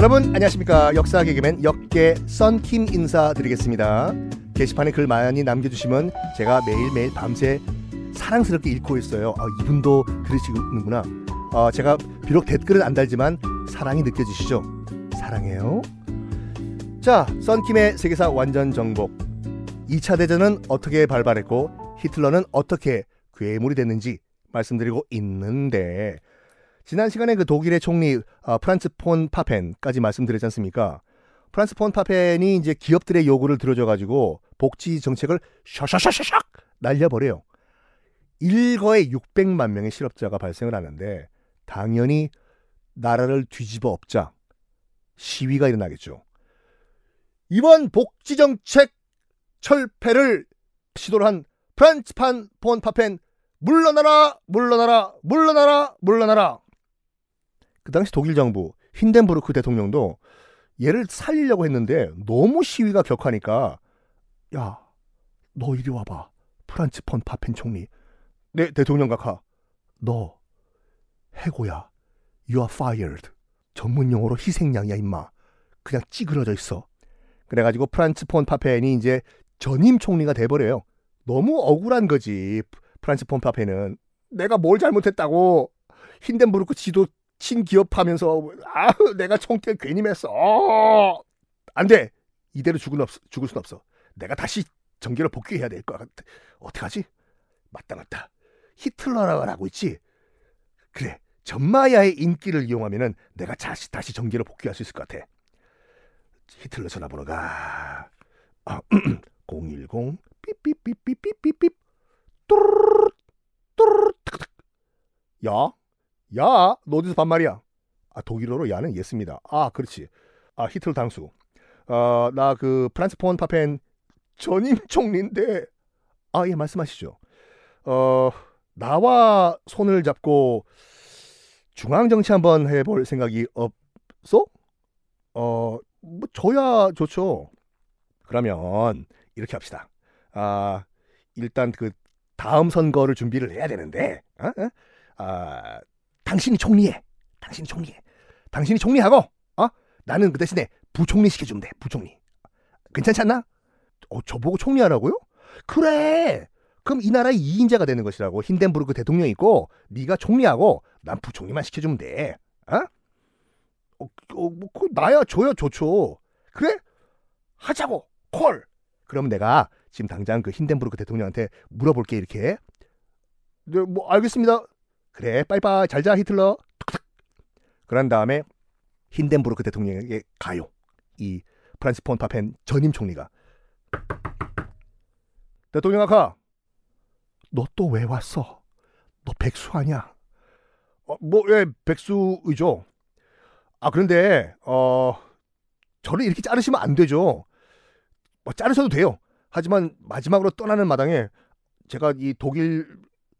여러분 안녕하십니까. 역사 개그맨 역계 썬킴 인사드리겠습니다. 게시판에 글 많이 남겨주시면 제가 매일매일 밤새 사랑스럽게 읽고 있어요. 아, 이분도 그러시는구나. 어, 제가 비록 댓글은 안 달지만 사랑이 느껴지시죠? 사랑해요. 자 썬킴의 세계사 완전 정복. 2차 대전은 어떻게 발발했고 히틀러는 어떻게 괴물이 됐는지 말씀드리고 있는데 지난 시간에 그 독일의 총리 어, 프란츠 폰 파펜까지 말씀드렸지 않습니까? 프란츠 폰 파펜이 이제 기업들의 요구를 들어줘 가지고 복지 정책을 샤샤샤샤샥 날려버려요. 일거에 600만 명의 실업자가 발생을 하는데 당연히 나라를 뒤집어 엎자 시위가 일어나겠죠. 이번 복지 정책 철폐를 시도를 한 프란츠 판 폰 파펜 물러나라 물러나라 물러나라 물러나라. 그 당시 독일 정부 힌덴부르크 대통령도 얘를 살리려고 했는데 너무 시위가 격하니까 야 너 이리 와봐. 프란츠 폰 파펜 총리. 네 대통령 각하. 너 해고야. You are fired. 전문 용어로 희생양이야 임마. 그냥 찌그러져 있어. 그래가지고 프란츠 폰 파펜이 이제 전임 총리가 돼버려요. 너무 억울한 거지 프란츠 폰 파펜은 내가 뭘 잘못했다고 힌덴부르크 지도 친기업하면서 아 내가 총택 괜히 맸어. 어, 안돼. 이대로 죽을, 없, 죽을 순 없어. 내가 다시 정계를 복귀해야 될 것 같아. 어떡하지? 맞다 맞다. 히틀러라고 있지? 그래. 전마야의 인기를 이용하면은 내가 다시 다시 정계로 복귀할 수 있을 것 같아. 히틀러 전화번호가 아, 010 삐삐삐삐삐삐삐 뚜르르 야 야, 너 어디서 반말이야? 아, 독일어로 야는 예습니다. 아, 그렇지. 아, 히틀 당수. 어, 나 그 프란츠 폰 파펜 전임 총리인데, 아, 예, 말씀하시죠. 어, 나와 손을 잡고 중앙 정치 한번 해볼 생각이 없어? 어, 뭐, 저야 좋죠. 그러면, 이렇게 합시다. 아, 일단 그 다음 선거를 준비를 해야 되는데, 어? 어? 아, 당신이 총리해. 당신이 총리해. 당신이 총리하고, 어? 나는 그 대신에 부총리 시켜주면 돼. 부총리. 괜찮지 않나? 어, 저보고 총리하라고요? 그래. 그럼 이 나라의 2인자가 되는 것이라고. 힌덴부르크 대통령 있고, 네가 총리하고, 난 부총리만 시켜주면 돼. 어? 어, 어 뭐, 그 나야 저야 좋죠. 그래? 하자고. call. 그럼 내가 지금 당장 그 힌덴부르크 대통령한테 물어볼게 이렇게. 네, 뭐 알겠습니다. 그래 빠이빠이 잘자 히틀러. 그런 다음에 힌덴부르크 대통령에게 가요. 이 프란츠 폰 파펜 전임 총리가. 대통령 아카 너 또 왜 왔어? 너 백수 아니야? 어, 뭐왜 백수이죠. 아 그런데 어 저를 이렇게 자르시면 안 되죠. 뭐 자르셔도 돼요. 하지만 마지막으로 떠나는 마당에 제가 이 독일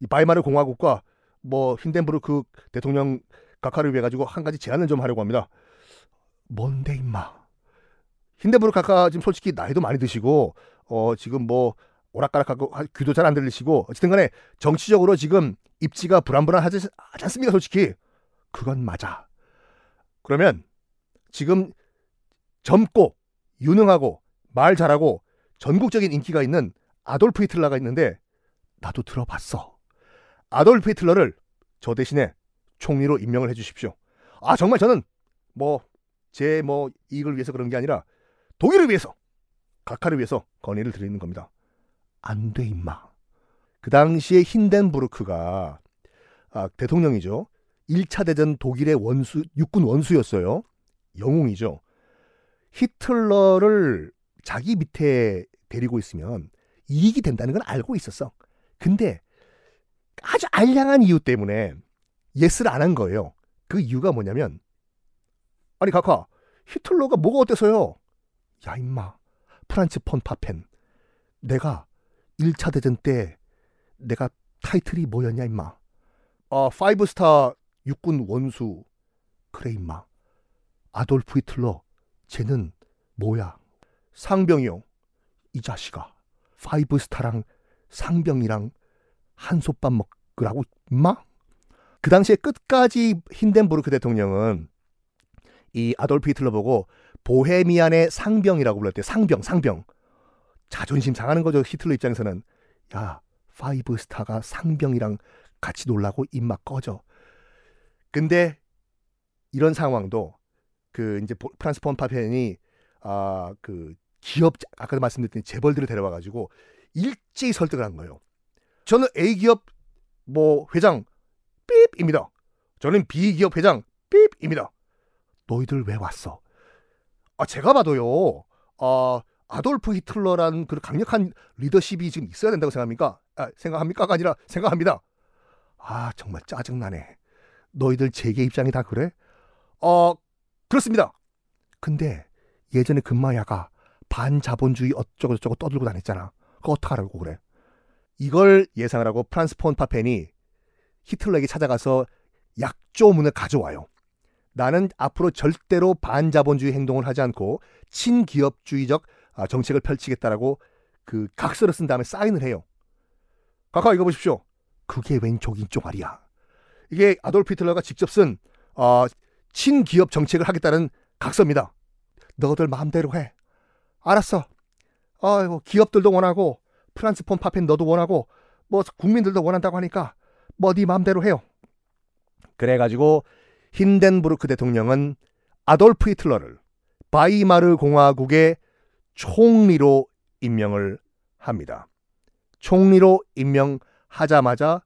이 바이마르 공화국과 뭐 힌덴부르크 대통령 각하를 위해 가지고 한 가지 제안을 좀 하려고 합니다. 뭔데 임마. 힌덴부르크 각하 지금 솔직히 나이도 많이 드시고 어 지금 뭐 오락가락하고 귀도 잘 안 들리시고 어쨌든 간에 정치적으로 지금 입지가 불안불안하지 않습니까 솔직히 그건 맞아. 그러면 지금 젊고 유능하고 말 잘하고 전국적인 인기가 있는 아돌프 히틀러가 있는데 나도 들어봤어. 아돌프 히틀러를 저 대신에 총리로 임명을 해 주십시오. 아 정말 저는 뭐 제뭐 뭐 이익을 위해서 그런 게 아니라 독일을 위해서 각하를 위해서 건의를 드리는 겁니다. 안 돼 임마. 그 당시에 힌덴부르크가 아, 대통령이죠. 1차 대전 독일의 원수 육군 원수였어요. 영웅이죠. 히틀러를 자기 밑에 데리고 있으면 이익이 된다는 건 알고 있었어. 근데 아주 알량한 이유 때문에 yes를 안 한 거예요. 그 이유가 뭐냐면 아니 각하 히틀러가 뭐가 어때서요? 야 임마. 프란츠 폰 파펜. 내가 1차 대전 때 내가 타이틀이 뭐였냐 임마? 아 five star 육군 원수. 그래 임마. 아돌프 히틀러 쟤는 뭐야? 상병이요. 이 자식아. five star랑 상병이랑 한솥밥 먹으라고 임마? 그 당시에 끝까지 힌덴부르크 대통령은 이 아돌프 히틀러 보고 보헤미안의 상병이라고 불렀대요. 상병, 상병. 자존심 상하는 거죠. 히틀러 입장에서는. 야, five star가 상병이랑 같이 놀라고 임마 꺼져. 근데 이런 상황도 그 이제 프란스 폰 파펜이 아그 기업 아까도 말씀드렸더니 재벌들을 데려와 가지고 일제히 설득을 한 거예요. 저는 A 기업 뭐 회장 삐입니다. 저는 B 기업 회장 삐입니다. 너희들 왜 왔어? 아 제가 봐도요. 아 아돌프 히틀러란 그 강력한 리더십이 지금 있어야 된다고 생각합니까? 아, 생각합니까가 아니라 생각합니다. 아 정말 짜증나네. 너희들 재계 입장이 다 그래? 어 그렇습니다. 근데 예전에 금마야가 반자본주의 어쩌고저쩌고 떠들고 다녔잖아. 그거 어떡하라고 그래? 이걸 예상을 하고 프란스 폰 파펜이 히틀러에게 찾아가서 약조문을 가져와요. 나는 앞으로 절대로 반자본주의 행동을 하지 않고 친기업주의적 아, 정책을 펼치겠다라고 그 각서를 쓴 다음에 사인을 해요. 각하 읽어보십시오. 그게 웬 종이 쪼가리야. 이게 아돌프 히틀러가 직접 쓴 어, 친기업 정책을 하겠다는 각서입니다. 너들 마음대로 해. 알았어. 아이고 기업들도 원하고 프란츠 폰 파펜 너도 원하고 뭐 국민들도 원한다고 하니까 뭐 네 마음대로 해요. 그래가지고 힌덴부르크 대통령은 아돌프 히틀러를 바이마르 공화국의 총리로 임명을 합니다. 총리로 임명하자마자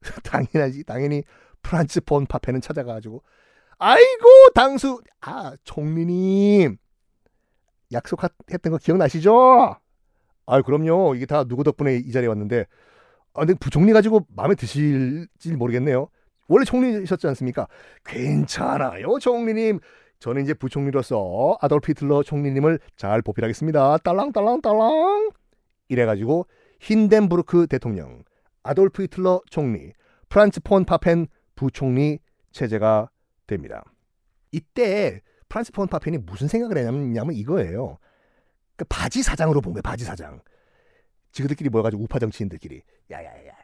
당연하지 당연히 프란츠 폰 파페는 찾아가가지고 아이고 당수 아 총리님 약속했던 거 기억나시죠? 아 그럼요 이게 다 누구 덕분에 이 자리에 왔는데 아 근데 부총리 가지고 마음에 드실지 모르겠네요 원래 총리셨지 않습니까? 괜찮아요 총리님 저는 이제 부총리로서 아돌프 히틀러 총리님을 잘 보필하겠습니다 딸랑딸랑딸랑 이래가지고 힌덴부르크 대통령 아돌프 히틀러 총리 프란츠 폰 파펜 부총리 체제가 됩니다. 이때 프란츠 폰 파펜이 무슨 생각을 했냐면 이거예요. 그 바지 사장으로 본 거예요. 바지 사장. 지그들끼리 모여가지고 우파 정치인들끼리 야야야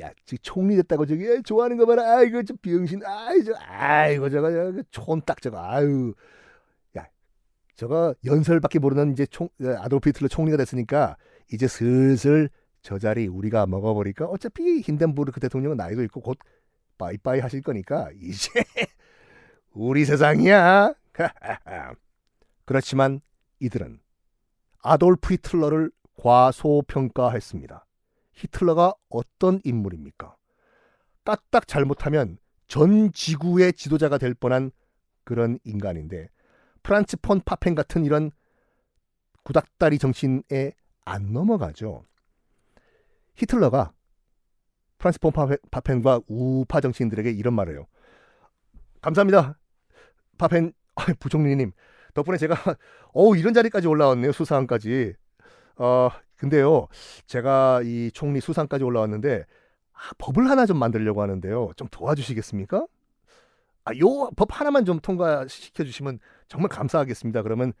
야, 총리 됐다고 저기 좋아하는 거 봐라. 아이고 저 병신. 아이 저 아이고 저거 저거 촌딱 저거. 아유. 야. 저거 연설밖에 모르는 이제 총 아돌프 히틀러 총리가 됐으니까 이제 슬슬 저 자리 우리가 먹어버리까 어차피 힌덴부르크 대통령은 나이도 있고 곧 빠이빠이 하실 거니까 이제 우리 세상이야. 그렇지만 이들은 아돌프 히틀러를 과소평가했습니다. 히틀러가 어떤 인물입니까? 까딱 잘못하면 전 지구의 지도자가 될 뻔한 그런 인간인데 프란츠 폰 파펜 같은 이런 구닥다리 정신에 안 넘어가죠. 히틀러가 프란스 폰 파펜과 우파 정치인들에게 이런 말을 해요. 감사합니다. 파펜 부총리님 덕분에 제가 어우 이런 자리까지 올라왔네요. 수상까지. 어 근데요 제가 이 총리 수상까지 올라왔는데 아, 법을 하나 좀 만들려고 하는데요. 좀 도와주시겠습니까? 아, 요 법 하나만 좀 통과시켜 주시면 정말 감사하겠습니다. 그러면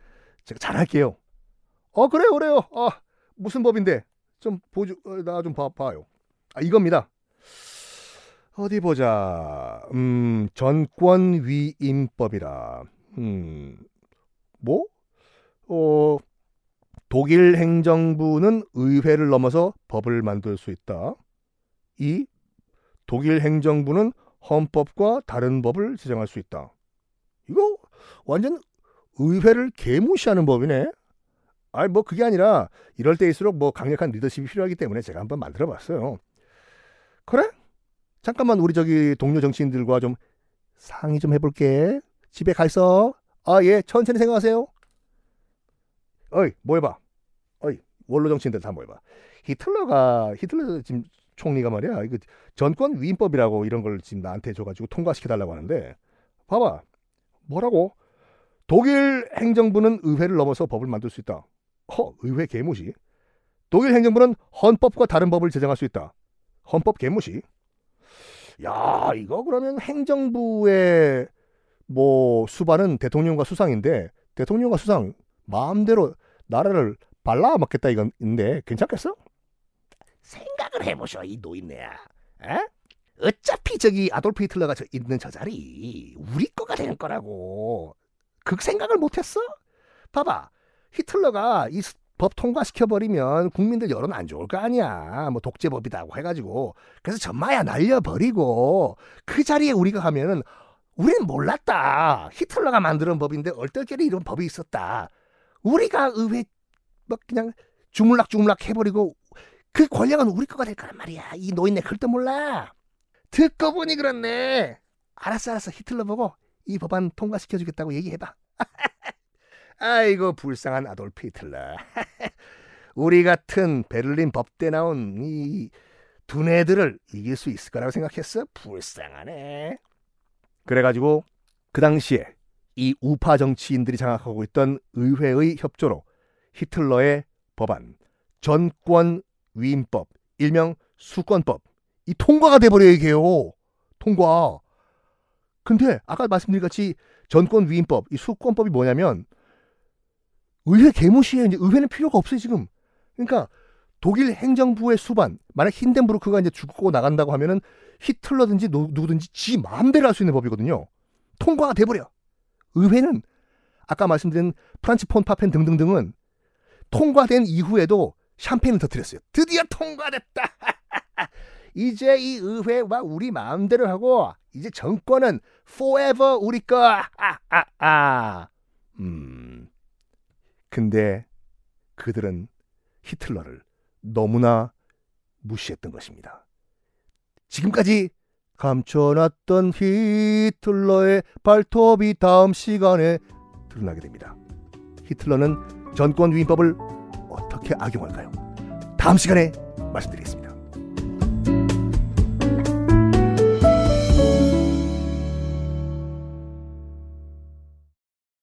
제가 잘할게요. 어 그래요 그래요. 아 무슨 법인데 좀 보주 어, 나좀 봐요. 아 이겁니다. 어디 보자. 음, 전권 위임법이라. 음, 뭐? 어, 독일 행정부는 의회를 넘어서 법을 만들 수 있다. 이 독일 행정부는 헌법과 다른 법을 제정할 수 있다. 이거 완전 의회를 개무시하는 법이네. 아니 뭐 그게 아니라 이럴 때일수록 뭐 강력한 리더십이 필요하기 때문에 제가 한번 만들어 봤어요. 그래? 잠깐만 우리 저기 동료 정치인들과 좀 상의 좀 해볼게. 집에 가 있어. 아, 예, 천천히 생각하세요. 어이, 뭐 해봐. 어이, 원로 정치인들 다 모여봐. 히틀러가, 히틀러 지금 총리가 말이야. 이거 전권 위임법이라고 이런 걸 지금 나한테 줘가지고 통과시켜달라고 하는데, 봐봐. 뭐라고? 독일 행정부는 의회를 넘어서 법을 만들 수 있다. 허, 의회 개무시. 독일 행정부는 헌법과 다른 법을 제정할 수 있다. 헌법 개무시. 야, 이거 그러면 행정부의 뭐 수반은 대통령과 수상인데 대통령과 수상 마음대로 나라를 발라먹겠다 이건인데 괜찮겠어? 생각을 해보셔 이 노인네야. 에? 어차피 저기 아돌프 히틀러가 저 있는 저 자리 우리 거가 되는 거라고 그 생각을 못했어? 봐봐 히틀러가 이 법 통과시켜버리면 국민들 여론 안 좋을 거 아니야 뭐 독재법이다고 해가지고 그래서 전마야 날려버리고 그 자리에 우리가 가면은 우리는 몰랐다 히틀러가 만드는 법인데 얼떨결에 이런 법이 있었다 우리가 의회 막 그냥 주물락주물락 해버리고 그 권력은 우리 거가 될 거란 말이야 이 노인네 글도 몰라 듣고 보니 그렇네. 알았어, 알았어. 히틀러 보고 이 법안 통과시켜주겠다고 얘기해봐. 아이고, 불쌍한 아돌프 히틀러. 우리 같은 베를린 법대 나온 이 두뇌들을 이길 수 있을 거라고 생각했어? 불쌍하네. 그래가지고 그 당시에 이 우파 정치인들이 장악하고 있던 의회의 협조로 히틀러의 법안, 전권 위임법, 일명 수권법, 이 통과가 돼버려요 이게요. 통과. 근데 아까 말씀드린 같이 전권 위임법, 이 수권법이 뭐냐면 의회 개무시에 이제 의회는 필요가 없어요 지금. 그러니까 독일 행정부의 수반, 만약 힌덴부르크가 이제 죽고 나간다고 하면은 히틀러든지 누, 누구든지 지 마음대로 할 수 있는 법이거든요. 통과가 돼버려. 의회는 아까 말씀드린 프란츠 폰 파펜 등등등은 통과된 이후에도 샴페인을 터뜨렸어요. 드디어 통과됐다. 이제 이 의회와 우리 마음대로 하고 이제 정권은 forever 우리 거. 아, 아, 아. 음. 근데 그들은 히틀러를 너무나 무시했던 것입니다. 지금까지 감춰놨던 히틀러의 발톱이 다음 시간에 드러나게 됩니다. 히틀러는 전권 위임법을 어떻게 악용할까요? 다음 시간에 말씀드리겠습니다.